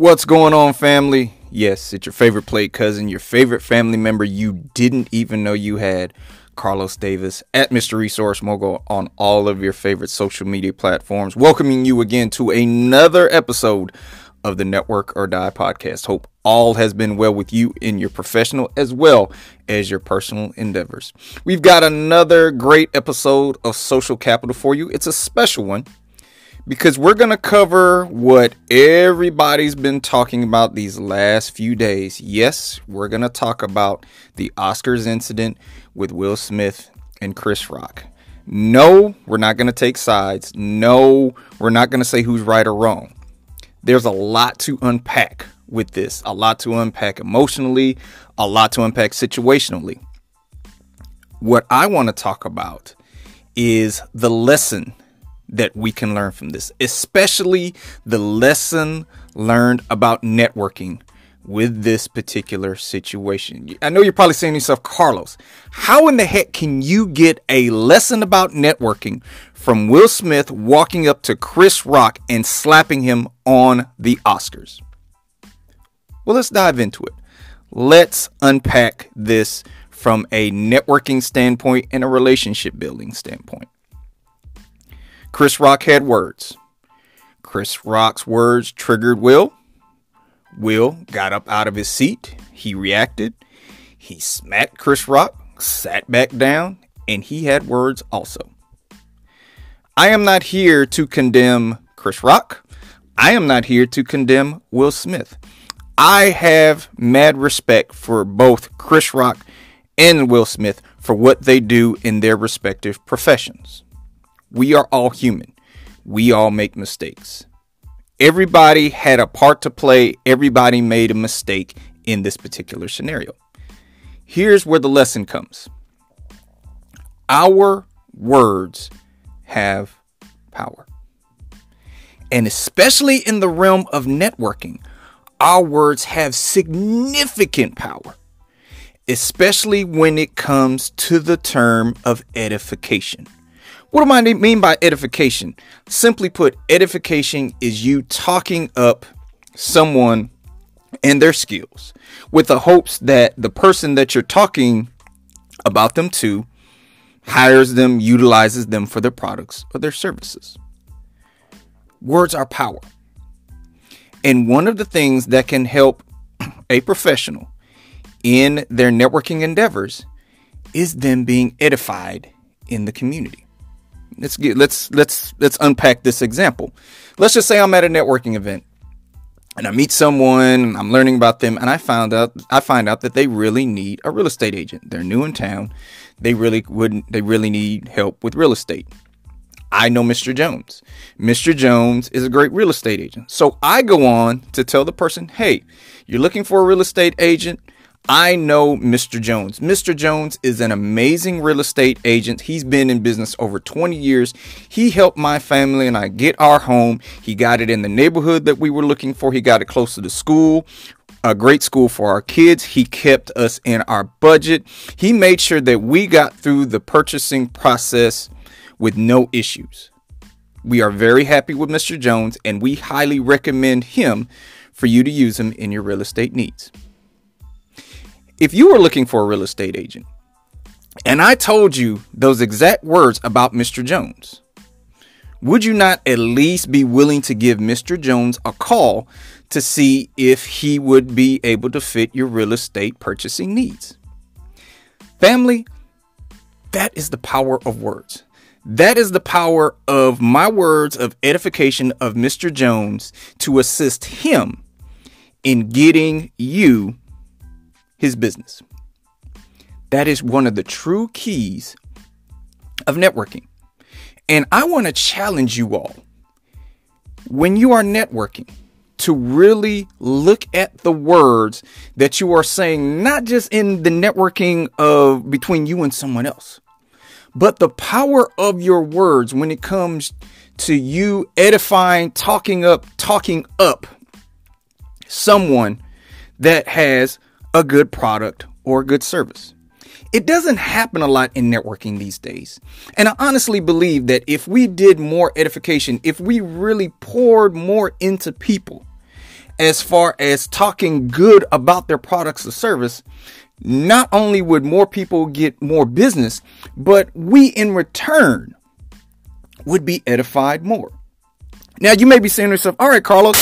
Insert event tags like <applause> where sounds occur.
What's going on, family? Yes, it's your favorite plate cousin, your favorite family member you didn't even know you had, Carlos Davis at Mr. Resource Mogul on all of your favorite social media platforms. Welcoming you again to another episode of the Network or Die podcast. Hope all has been well with you in your professional as well as your personal endeavors. We've got another great episode of Social Capital for you. It's a special one because we're going to cover what everybody's been talking about these last few days. Yes, we're going to talk about the Oscars incident with Will Smith and Chris Rock. No, we're not going to take sides. No, we're not going to say who's right or wrong. There's a lot to unpack with this, a lot to unpack emotionally, a lot to unpack situationally. What I want to talk about is the lesson that we can learn from this, especially the lesson learned about networking with this particular situation. I know you're probably saying to yourself, Carlos, how in the heck can you get a lesson about networking from Will Smith walking up to Chris Rock and slapping him on the Oscars? Well, let's dive into it. Let's unpack this from a networking standpoint and a relationship building standpoint. Chris Rock had words. Chris Rock's words triggered Will. Will got up out of his seat. He reacted. He smacked Chris Rock, sat back down, and he had words also. I am not here to condemn Chris Rock. I am not here to condemn Will Smith. I have mad respect for both Chris Rock and Will Smith for what they do in their respective professions. We are all human. We all make mistakes. Everybody had a part to play. Everybody made a mistake in this particular scenario. Here's where the lesson comes our words have power. And especially in the realm of networking, our words have significant power, especially when it comes to the term of edification. What do I mean by edification? Simply put, edification is you talking up someone and their skills with the hopes that the person that you're talking about them to hires them, utilizes them for their products or their services. Words are power. And one of the things that can help <clears throat> a professional in their networking endeavors is them being edified in the community let's get let's let's let's unpack this example. Let's just say I'm at a networking event and I meet someone, I'm learning about them, and I found out I find out that they really need a real estate agent. They're new in town. They really wouldn't they really need help with real estate. I know Mr. Jones. Mr. Jones is a great real estate agent. So I go on to tell the person, hey, you're looking for a real estate agent. I know Mr. Jones. Mr. Jones is an amazing real estate agent. He's been in business over 20 years. He helped my family and I get our home. He got it in the neighborhood that we were looking for. He got it close to the school, a great school for our kids. He kept us in our budget. He made sure that we got through the purchasing process with no issues. We are very happy with Mr. Jones and we highly recommend him for you to use him in your real estate needs if you were looking for a real estate agent and I told you those exact words about Mr. Jones, would you not at least be willing to give Mr. Jones a call to see if he would be able to fit your real estate purchasing needs? Family, that is the power of words. That is the power of my words of edification of Mr. Jones to assist him in getting you his business. That is one of the true keys of networking. And I want to challenge you all when you are networking to really look at the words that you are saying, not just in the networking of between you and someone else, but the power of your words when it comes to you edifying, talking up, talking up someone that has a good product or a good service. It doesn't happen a lot in networking these days. And I honestly believe that if we did more edification, if we really poured more into people as far as talking good about their products or service, not only would more people get more business, but we in return would be edified more. Now you may be saying to yourself, all right, Carlos,